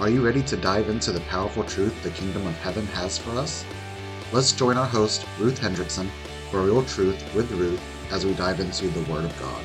Are you ready to dive into the powerful truth the kingdom of heaven has for us? Let's join our host, Ruth Hendrickson, for Real Truth with Ruth as we dive into the Word of God.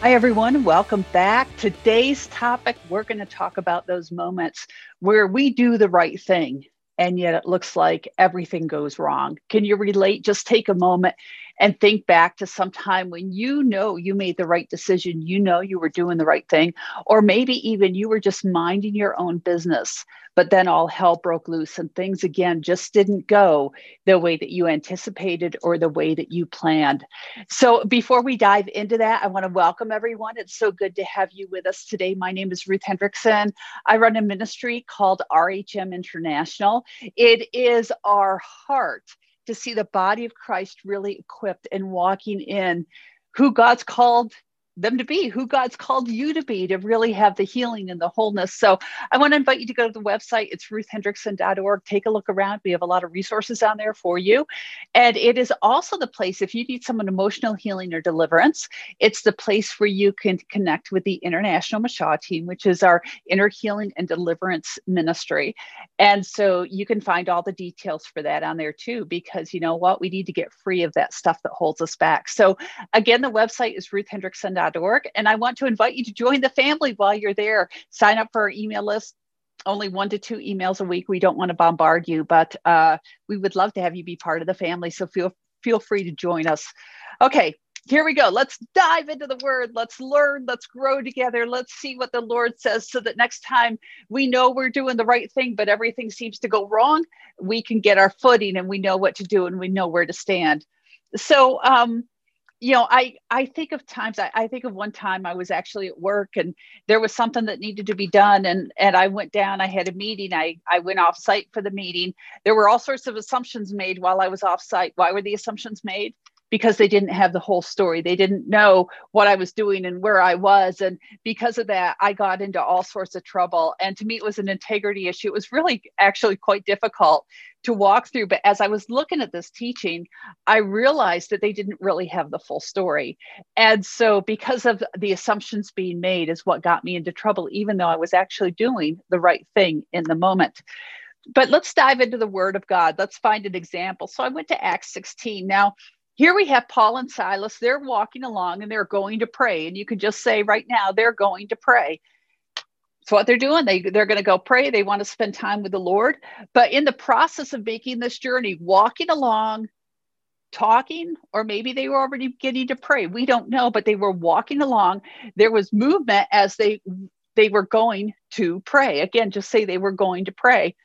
Hi, everyone. Welcome back. Today's topic, we're going to talk about those moments where we do the right thing and yet it looks like everything goes wrong. Can you relate? Just take a moment and think back to some time when you know you made the right decision, you know you were doing the right thing, or maybe even you were just minding your own business, but then all hell broke loose and things again just didn't go the way that you anticipated or the way that you planned. So, before we dive into that, I want to welcome everyone. It's so good to have you with us today. My name is Ruth Hendrickson. I run a ministry called RHM International. It is our heart to see the body of Christ really equipped and walking in who God's called them to be who God's called you to be to really have the healing and the wholeness. So I want to invite you to go to the website. It's ruthhendrickson.org. Take a look around. We have a lot of resources on there for you. And it is also the place, if you need some emotional healing or deliverance, it's the place where you can connect with the International Mashah team, which is our inner healing and deliverance ministry. And so you can find all the details for that on there too, because you know what? We need to get free of that stuff that holds us back. So again, the website is ruthhendrickson.org and I want to invite you to join the family while you're there. Sign up for our email list. Only one to two emails a week. We don't want to bombard you, but uh, we would love to have you be part of the family. So feel feel free to join us. Okay, here we go. Let's dive into the word. Let's learn. Let's grow together. Let's see what the Lord says so that next time we know we're doing the right thing, but everything seems to go wrong, we can get our footing and we know what to do and we know where to stand. So, um, you know i i think of times I, I, think of one time i was actually at work and there was something that needed to be done and and i went down i had a meeting i i went off site for the meeting. There were all sorts of assumptions made while i was off site. Why were the assumptions made because they didn't have the whole story. They didn't know what I was doing and where I was. And because of that, I got into all sorts of trouble. And to me, it was an integrity issue. It was really actually quite difficult to walk through. But as I was looking at this teaching, I realized that they didn't really have the full story. And so, because of the assumptions being made, is what got me into trouble, even though I was actually doing the right thing in the moment but let's dive into the word of God. Let's find an example. So I went to Acts 16. Now, here we have Paul and Silas. They're walking along and they're going to pray. And you can just say right now, they're going to pray. So what they're doing, they, they're going to go pray. They want to spend time with the Lord. But in the process of making this journey, walking along, talking, or maybe they were already getting to pray. We don't know, but they were walking along. There was movement as they they were going to pray. Again, just say they were going to pray.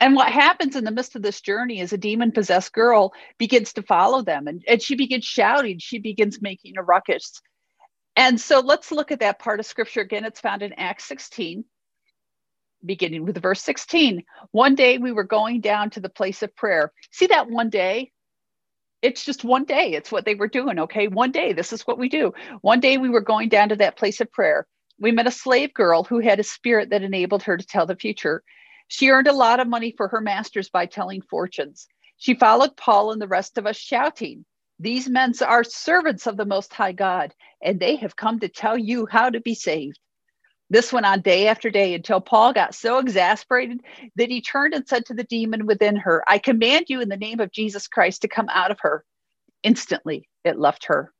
And what happens in the midst of this journey is a demon possessed girl begins to follow them and, and she begins shouting, she begins making a ruckus. And so let's look at that part of scripture again. It's found in Acts 16, beginning with verse 16. One day we were going down to the place of prayer. See that one day? It's just one day. It's what they were doing. Okay. One day, this is what we do. One day we were going down to that place of prayer. We met a slave girl who had a spirit that enabled her to tell the future. She earned a lot of money for her masters by telling fortunes. She followed Paul and the rest of us, shouting, These men are servants of the Most High God, and they have come to tell you how to be saved. This went on day after day until Paul got so exasperated that he turned and said to the demon within her, I command you in the name of Jesus Christ to come out of her. Instantly, it left her.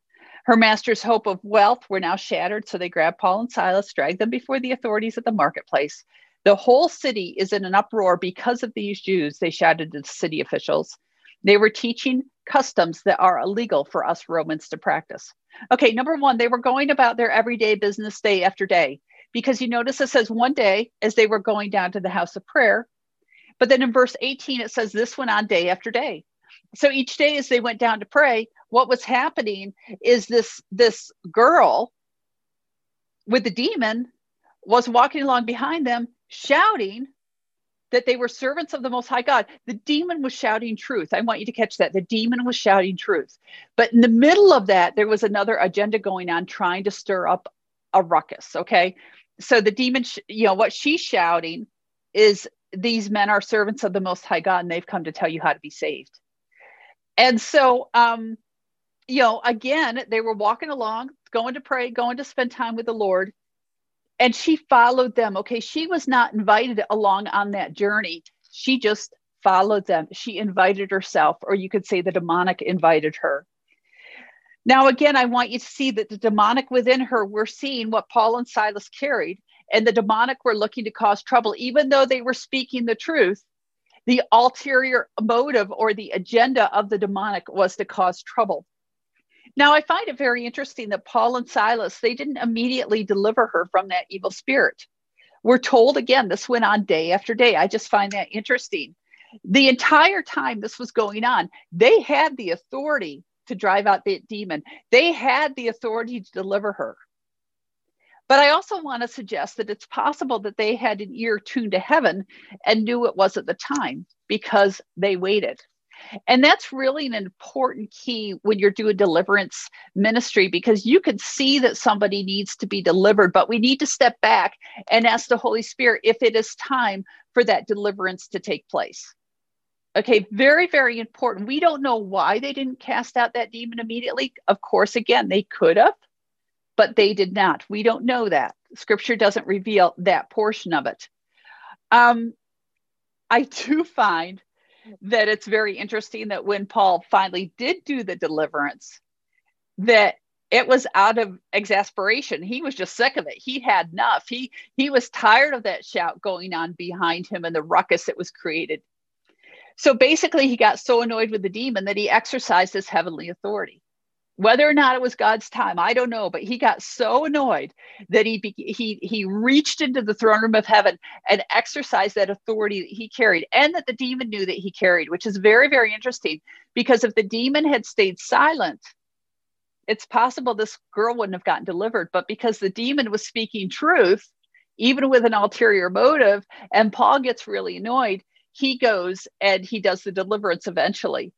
Her master's hope of wealth were now shattered, so they grabbed Paul and Silas, dragged them before the authorities at the marketplace. The whole city is in an uproar because of these Jews, they shouted to the city officials. They were teaching customs that are illegal for us Romans to practice. Okay, number one, they were going about their everyday business day after day because you notice it says one day as they were going down to the house of prayer. But then in verse 18, it says this went on day after day. So each day as they went down to pray, what was happening is this, this girl with the demon was walking along behind them shouting that they were servants of the Most High God. The demon was shouting truth. I want you to catch that. The demon was shouting truth. But in the middle of that, there was another agenda going on trying to stir up a ruckus. Okay. So the demon, sh- you know, what she's shouting is these men are servants of the Most High God and they've come to tell you how to be saved. And so, um, you know, again, they were walking along, going to pray, going to spend time with the Lord and she followed them. Okay, she was not invited along on that journey. She just followed them. She invited herself, or you could say the demonic invited her. Now, again, I want you to see that the demonic within her, we're seeing what Paul and Silas carried, and the demonic were looking to cause trouble, even though they were speaking the truth. The ulterior motive or the agenda of the demonic was to cause trouble. Now, I find it very interesting that Paul and Silas, they didn't immediately deliver her from that evil spirit. We're told again, this went on day after day. I just find that interesting. The entire time this was going on, they had the authority to drive out the demon, they had the authority to deliver her. But I also want to suggest that it's possible that they had an ear tuned to heaven and knew it was at the time because they waited. And that's really an important key when you're doing deliverance ministry because you can see that somebody needs to be delivered, but we need to step back and ask the Holy Spirit if it is time for that deliverance to take place. Okay, very, very important. We don't know why they didn't cast out that demon immediately. Of course, again, they could have, but they did not. We don't know that. Scripture doesn't reveal that portion of it. Um, I do find that it's very interesting that when Paul finally did do the deliverance, that it was out of exasperation. He was just sick of it. He had enough. He he was tired of that shout going on behind him and the ruckus that was created. So basically, he got so annoyed with the demon that he exercised his heavenly authority whether or not it was God's time, I don't know, but he got so annoyed that he he he reached into the throne room of heaven and exercised that authority that he carried and that the demon knew that he carried, which is very very interesting because if the demon had stayed silent, it's possible this girl wouldn't have gotten delivered, but because the demon was speaking truth, even with an ulterior motive, and Paul gets really annoyed, he goes and he does the deliverance eventually.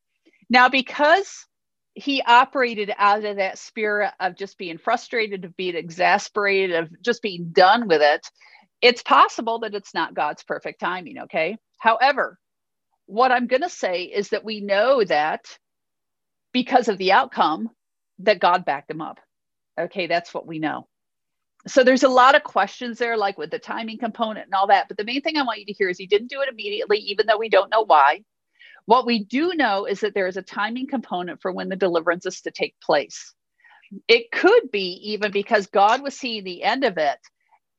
Now because he operated out of that spirit of just being frustrated, of being exasperated, of just being done with it. It's possible that it's not God's perfect timing, okay? However, what I'm going to say is that we know that because of the outcome, that God backed him up. Okay, that's what we know. So there's a lot of questions there, like with the timing component and all that. But the main thing I want you to hear is he didn't do it immediately, even though we don't know why. What we do know is that there is a timing component for when the deliverance is to take place. It could be even because God was seeing the end of it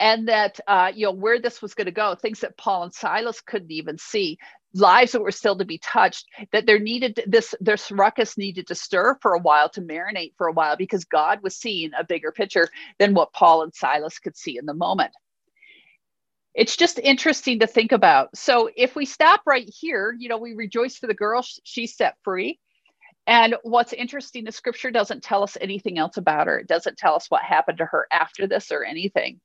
and that uh, you know where this was going to go things that paul and silas couldn't even see lives that were still to be touched that there needed this this ruckus needed to stir for a while to marinate for a while because god was seeing a bigger picture than what paul and silas could see in the moment it's just interesting to think about. So if we stop right here, you know, we rejoice for the girl, she's set free. And what's interesting, the scripture doesn't tell us anything else about her. It doesn't tell us what happened to her after this or anything.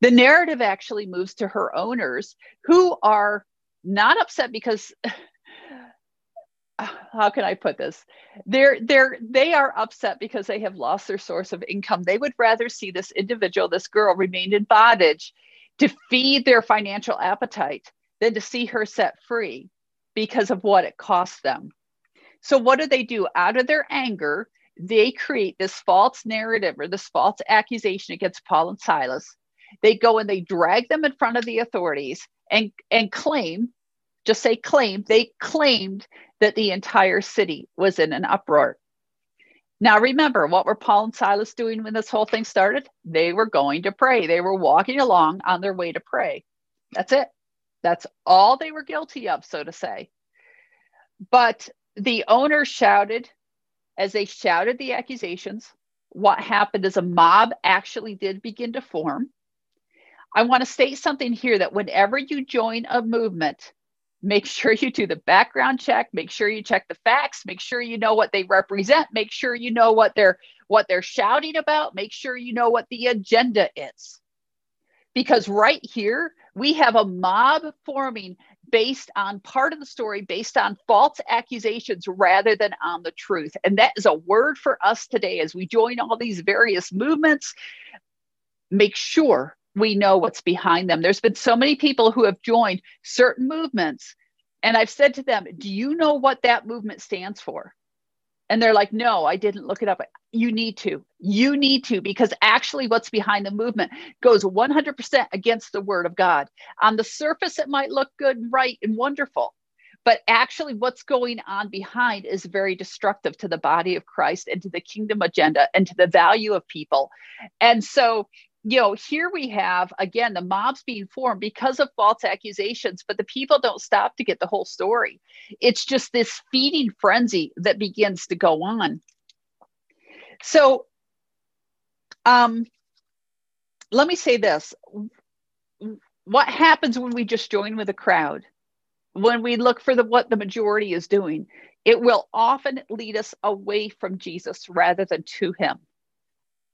The narrative actually moves to her owners who are not upset because uh, how can I put this? They're they're they are upset because they have lost their source of income. They would rather see this individual, this girl, remain in bondage to feed their financial appetite than to see her set free because of what it costs them. So, what do they do? Out of their anger, they create this false narrative or this false accusation against Paul and Silas. They go and they drag them in front of the authorities and, and claim, just say claim, they claimed that the entire city was in an uproar. Now, remember, what were Paul and Silas doing when this whole thing started? They were going to pray. They were walking along on their way to pray. That's it. That's all they were guilty of, so to say. But the owner shouted, as they shouted the accusations, what happened is a mob actually did begin to form. I want to state something here that whenever you join a movement, make sure you do the background check make sure you check the facts make sure you know what they represent make sure you know what they're what they're shouting about make sure you know what the agenda is. Because right here we have a mob forming based on part of the story based on false accusations rather than on the truth. And that is a word for us today as we join all these various movements. Make sure we know what's behind them. There's been so many people who have joined certain movements, and I've said to them, Do you know what that movement stands for? And they're like, no, I didn't look it up. You need to. You need to, because actually, what's behind the movement goes 100% against the word of God. On the surface, it might look good and right and wonderful. But actually, what's going on behind is very destructive to the body of Christ and to the kingdom agenda and to the value of people. And so, you know, here we have again the mobs being formed because of false accusations, but the people don't stop to get the whole story. It's just this feeding frenzy that begins to go on. So, um, let me say this what happens when we just join with a crowd? when we look for the what the majority is doing, it will often lead us away from Jesus rather than to him.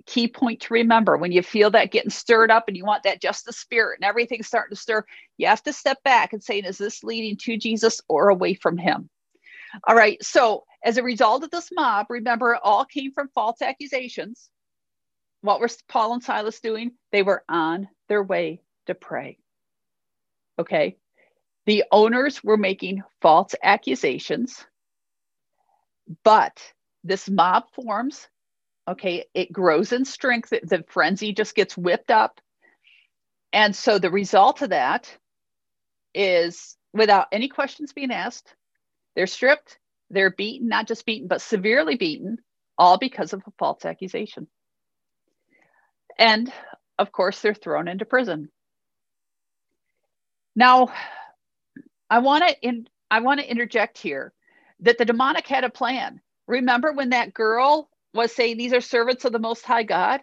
Key point to remember when you feel that getting stirred up and you want that just the spirit and everything's starting to stir, you have to step back and say, is this leading to Jesus or away from him? All right. So, as a result of this mob, remember, it all came from false accusations. What were Paul and Silas doing? They were on their way to pray. Okay. The owners were making false accusations, but this mob forms. Okay, it grows in strength. The frenzy just gets whipped up. And so the result of that is without any questions being asked, they're stripped, they're beaten, not just beaten, but severely beaten, all because of a false accusation. And of course, they're thrown into prison. Now, I want to in I want to interject here that the demonic had a plan. Remember when that girl was saying these are servants of the most high God?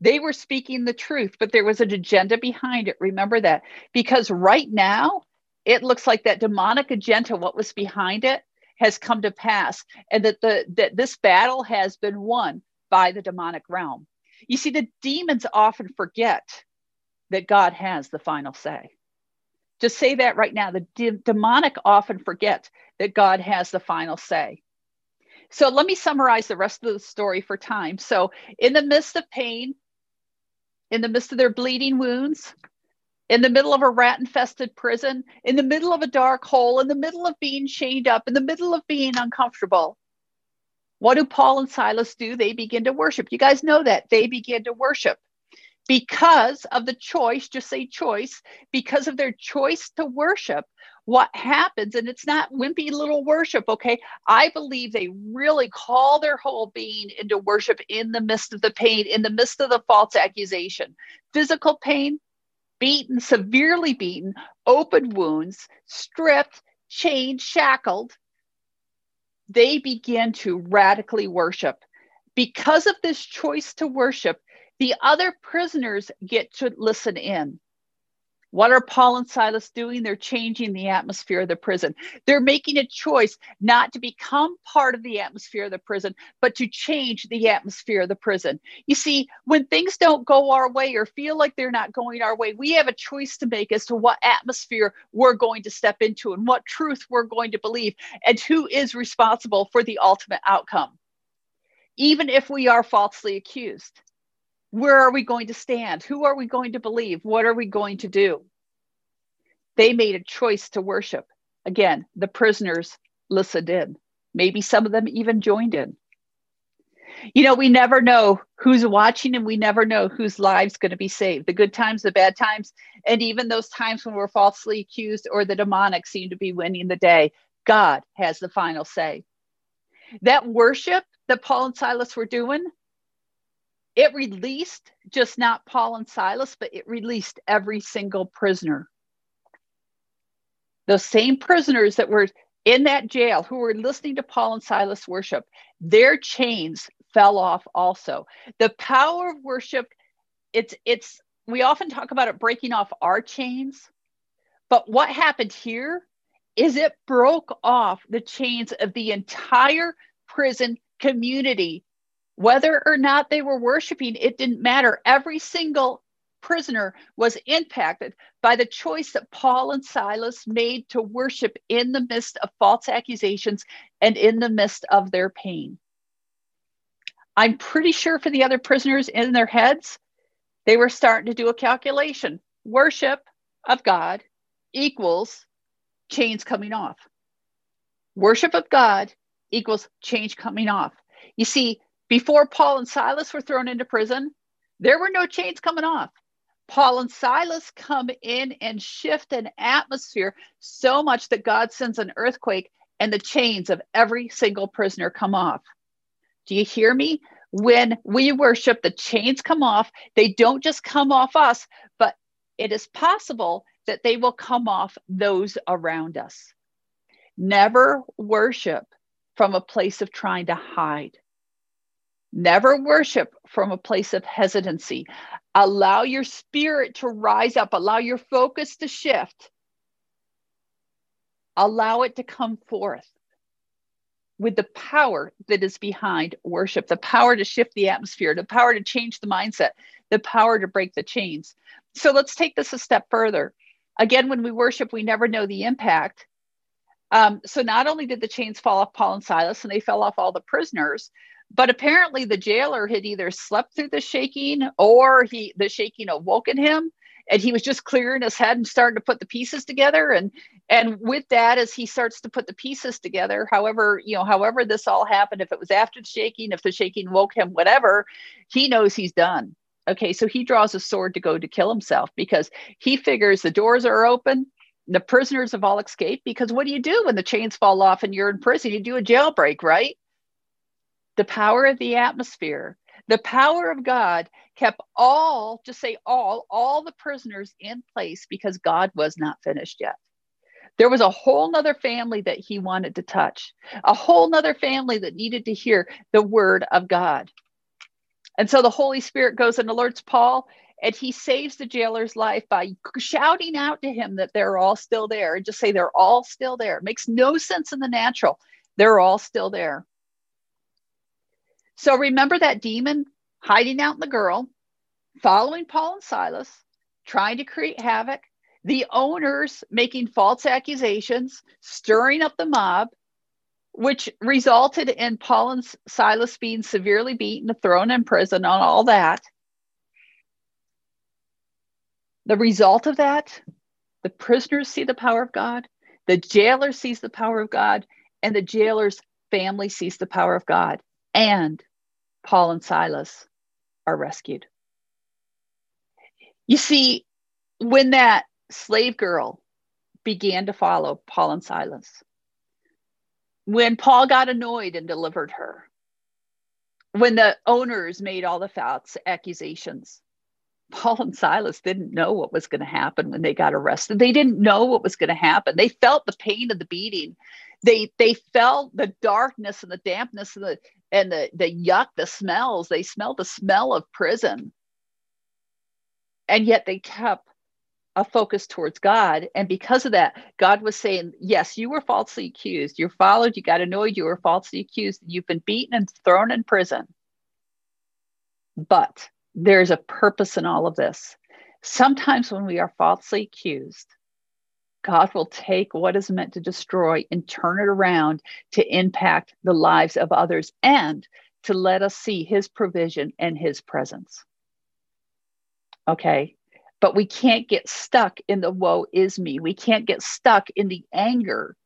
They were speaking the truth, but there was an agenda behind it. Remember that. Because right now, it looks like that demonic agenda, what was behind it, has come to pass, and that the that this battle has been won by the demonic realm. You see, the demons often forget that God has the final say. Just say that right now. The de- demonic often forget that God has the final say. So let me summarize the rest of the story for time. So, in the midst of pain, in the midst of their bleeding wounds, in the middle of a rat infested prison, in the middle of a dark hole, in the middle of being chained up, in the middle of being uncomfortable, what do Paul and Silas do? They begin to worship. You guys know that. They begin to worship because of the choice, just say choice, because of their choice to worship, what happens, and it's not wimpy little worship, okay? I believe they really call their whole being into worship in the midst of the pain, in the midst of the false accusation. Physical pain, beaten, severely beaten, open wounds, stripped, chained, shackled. They begin to radically worship. Because of this choice to worship, the other prisoners get to listen in. What are Paul and Silas doing? They're changing the atmosphere of the prison. They're making a choice not to become part of the atmosphere of the prison, but to change the atmosphere of the prison. You see, when things don't go our way or feel like they're not going our way, we have a choice to make as to what atmosphere we're going to step into and what truth we're going to believe and who is responsible for the ultimate outcome, even if we are falsely accused. Where are we going to stand? Who are we going to believe? What are we going to do? They made a choice to worship. Again, the prisoners listened in. Maybe some of them even joined in. You know, we never know who's watching and we never know whose lives going to be saved. The good times, the bad times, and even those times when we're falsely accused or the demonic seem to be winning the day. God has the final say. That worship that Paul and Silas were doing, it released just not Paul and Silas, but it released every single prisoner. Those same prisoners that were in that jail who were listening to Paul and Silas worship, their chains fell off also. The power of worship, it's it's we often talk about it breaking off our chains, but what happened here is it broke off the chains of the entire prison community whether or not they were worshiping, it didn't matter. Every single prisoner was impacted by the choice that Paul and Silas made to worship in the midst of false accusations and in the midst of their pain. I'm pretty sure for the other prisoners in their heads, they were starting to do a calculation. Worship of God equals chains coming off. Worship of God equals change coming off. You see, before Paul and Silas were thrown into prison, there were no chains coming off. Paul and Silas come in and shift an atmosphere so much that God sends an earthquake and the chains of every single prisoner come off. Do you hear me? When we worship, the chains come off. They don't just come off us, but it is possible that they will come off those around us. Never worship from a place of trying to hide. Never worship from a place of hesitancy. Allow your spirit to rise up, allow your focus to shift. Allow it to come forth with the power that is behind worship, the power to shift the atmosphere, the power to change the mindset, the power to break the chains. So let's take this a step further. Again, when we worship, we never know the impact. Um, so not only did the chains fall off Paul and Silas and they fell off all the prisoners, but apparently the jailer had either slept through the shaking or he the shaking awoken him and he was just clearing his head and starting to put the pieces together. And and with that as he starts to put the pieces together however you know however this all happened if it was after the shaking if the shaking woke him whatever he knows he's done. Okay so he draws a sword to go to kill himself because he figures the doors are open the prisoners have all escaped because what do you do when the chains fall off and you're in prison? You do a jailbreak right the power of the atmosphere, the power of God kept all, just say all, all the prisoners in place because God was not finished yet. There was a whole nother family that he wanted to touch, a whole nother family that needed to hear the word of God. And so the Holy Spirit goes and alerts Paul, and he saves the jailer's life by shouting out to him that they're all still there and just say they're all still there. It makes no sense in the natural. They're all still there. So remember that demon hiding out in the girl, following Paul and Silas, trying to create havoc, the owners making false accusations, stirring up the mob, which resulted in Paul and Silas being severely beaten, thrown in prison, on all that. The result of that, the prisoners see the power of God, the jailer sees the power of God, and the jailer's family sees the power of God. And Paul and Silas are rescued. You see, when that slave girl began to follow Paul and Silas, when Paul got annoyed and delivered her, when the owners made all the false accusations, Paul and Silas didn't know what was going to happen when they got arrested. They didn't know what was going to happen. They felt the pain of the beating. They they felt the darkness and the dampness and the and the the yuck, the smells. They smelled the smell of prison. And yet they kept a focus towards God. And because of that, God was saying, Yes, you were falsely accused. You're followed, you got annoyed, you were falsely accused, you've been beaten and thrown in prison. But there's a purpose in all of this. Sometimes when we are falsely accused, God will take what is meant to destroy and turn it around to impact the lives of others and to let us see his provision and his presence. Okay. But we can't get stuck in the woe is me. We can't get stuck in the anger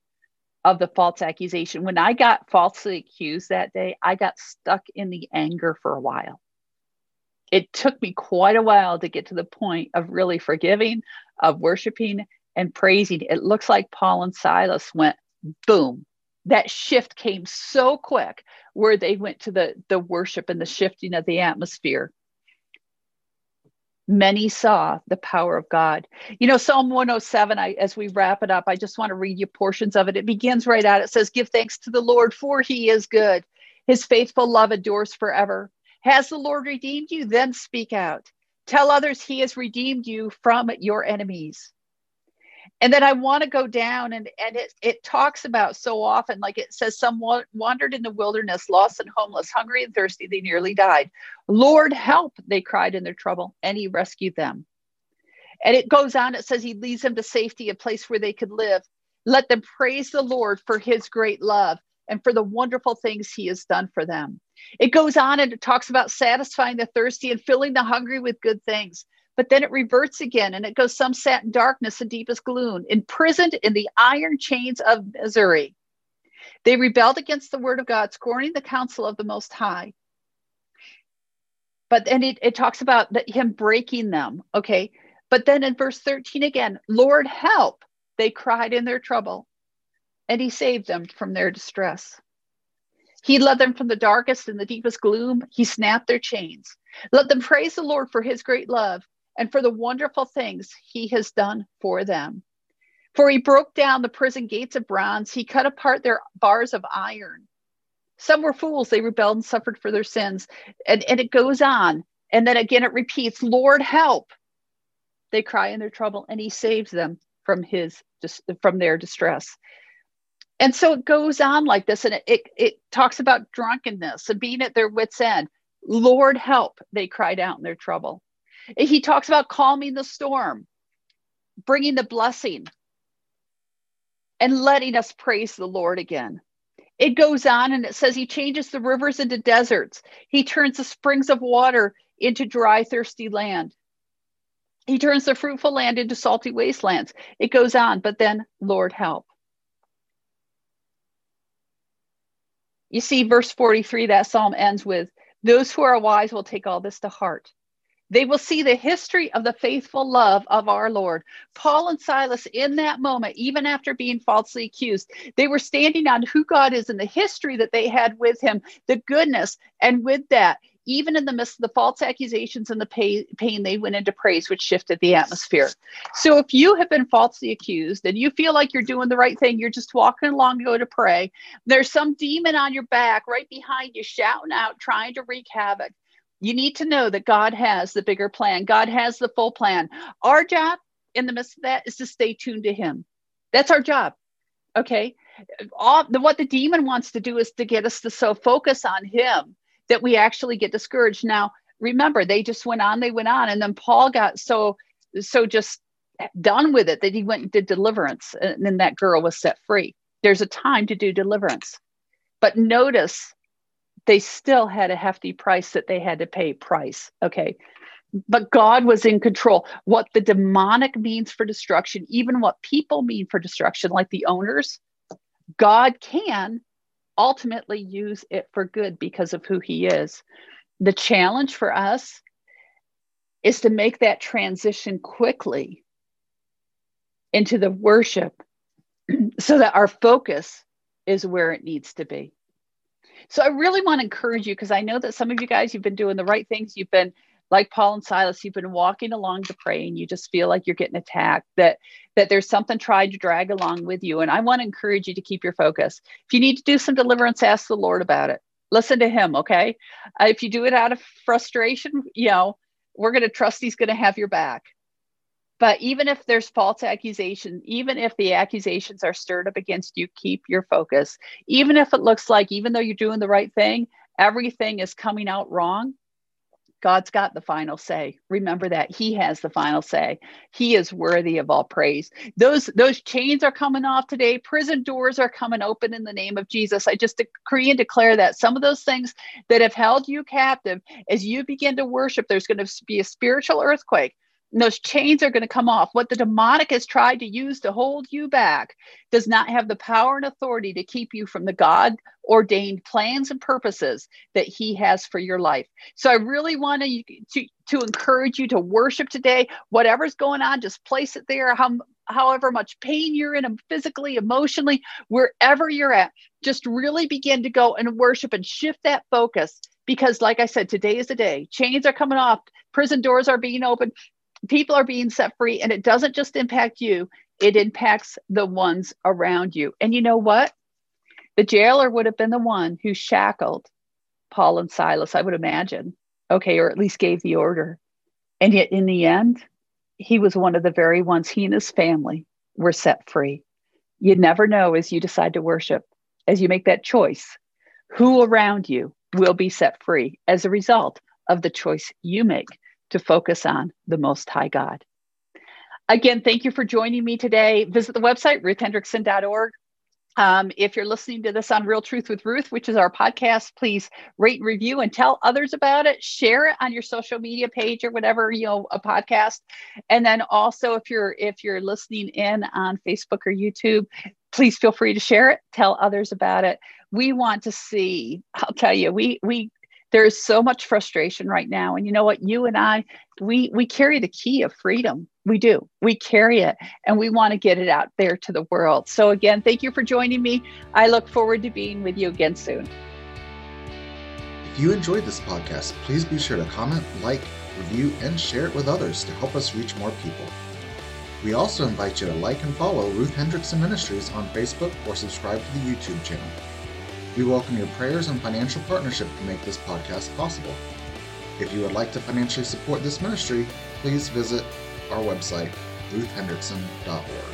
of the false accusation. When I got falsely accused that day, I got stuck in the anger for a while. It took me quite a while to get to the point of really forgiving, of worshiping, and praising. It looks like Paul and Silas went boom. That shift came so quick where they went to the, the worship and the shifting of the atmosphere. Many saw the power of God. You know, Psalm 107, I, as we wrap it up, I just want to read you portions of it. It begins right out. It says, Give thanks to the Lord, for he is good. His faithful love endures forever. Has the Lord redeemed you? Then speak out. Tell others he has redeemed you from your enemies. And then I want to go down and and it it talks about so often like it says someone wandered in the wilderness lost and homeless hungry and thirsty they nearly died. Lord help they cried in their trouble and he rescued them. And it goes on it says he leads them to safety a place where they could live. Let them praise the Lord for his great love and for the wonderful things he has done for them it goes on and it talks about satisfying the thirsty and filling the hungry with good things but then it reverts again and it goes some sat in darkness and deepest gloom imprisoned in the iron chains of misery They rebelled against the word of God, scorning the counsel of the Most High. But then it, it talks about him breaking them. Okay. But then in verse 13 again, Lord, help, they cried in their trouble, and he saved them from their distress. He led them from the darkest and the deepest gloom. He snapped their chains. Let them praise the Lord for his great love and for the wonderful things he has done for them. For he broke down the prison gates of bronze, he cut apart their bars of iron. Some were fools, they rebelled and suffered for their sins. And, and it goes on. And then again it repeats, Lord, help. They cry in their trouble, and he saves them from his from their distress. And so it goes on like this, and it, it, it talks about drunkenness and being at their wits' end. Lord, help, they cried out in their trouble. He talks about calming the storm, bringing the blessing, and letting us praise the Lord again. It goes on and it says he changes the rivers into deserts. He turns the springs of water into dry, thirsty land. He turns the fruitful land into salty wastelands. It goes on, but then, Lord, help. You see, verse 43, that psalm ends with, Those who are wise will take all this to heart. They will see the history of the faithful love of our Lord. Paul and Silas, in that moment, even after being falsely accused, they were standing on who God is and the history that they had with him, the goodness. And with that, even in the midst of the false accusations and the pay, pain, they went into praise, which shifted the atmosphere. So if you have been falsely accused and you feel like you're doing the right thing, you're just walking along to go to pray, there's some demon on your back right behind you shouting out, trying to wreak havoc. You need to know that God has the bigger plan. God has the full plan. Our job in the midst of that is to stay tuned to Him. That's our job. Okay. All the, what the demon wants to do is to get us to so focus on Him that we actually get discouraged. Now, remember, they just went on, they went on, and then Paul got so so just done with it that he went and did deliverance, and then that girl was set free. There's a time to do deliverance. But notice they still had a hefty price that they had to pay price okay but god was in control what the demonic means for destruction even what people mean for destruction like the owners god can ultimately use it for good because of who he is the challenge for us is to make that transition quickly into the worship so that our focus is where it needs to be so I really want to encourage you because I know that some of you guys, you've been doing the right things. You've been like Paul and Silas, you've been walking along to pray and you just feel like you're getting attacked, that that there's something trying to drag along with you. And I want to encourage you to keep your focus. If you need to do some deliverance, ask the Lord about it. Listen to him, okay? Uh, if you do it out of frustration, you know, we're going to trust he's going to have your back. But even if there's false accusation, even if the accusations are stirred up against you, keep your focus. Even if it looks like, even though you're doing the right thing, everything is coming out wrong, God's got the final say. Remember that He has the final say. He is worthy of all praise. Those those chains are coming off today. Prison doors are coming open in the name of Jesus. I just decree and declare that some of those things that have held you captive, as you begin to worship, there's going to be a spiritual earthquake those chains are going to come off. What the demonic has tried to use to hold you back does not have the power and authority to keep you from the God ordained plans and purposes that He has for your life. So I really want to, to, to encourage you to worship today. Whatever's going on, just place it there. How, however much pain you're in, physically, emotionally, wherever you're at, just really begin to go and worship and shift that focus because like i said today is the day chains are coming off prison doors are being opened people are being set free and it doesn't just impact you it impacts the ones around you. And you know what? The jailer would have been the one who shackled paul and silas i would imagine. Okay or at least gave the order. And yet in the end he was one of the very ones he and his family were set free. You never know as you decide to worship as you make that choice who around you will be set free as a result of the choice you make to focus on the Most High God. Again, thank you for joining me today. Visit the website, ruthhendrickson.org. Um, if you're listening to this on Real Truth with Ruth, which is our podcast, please rate and review and tell others about it. Share it on your social media page or whatever, you know, a podcast. And then also if you're if you're listening in on Facebook or YouTube, please feel free to share it, tell others about it. We want to see, I'll tell you, we we there is so much frustration right now. And you know what? You and i we we carry the key of freedom. We do. We carry it and we want to get it out there to the world. So again thank you for joining me. I look forward to being with you again soon. If you enjoyed this podcast please be sure to comment like review and share it with others to help us reach more people. We also invite you to like and follow Ruth Hendrickson Ministries on Facebook or subscribe to the YouTube channel. We welcome your prayers and financial partnership to make this podcast possible. If you would like to financially support this ministry, please visit our website, ruthhendrickson.org.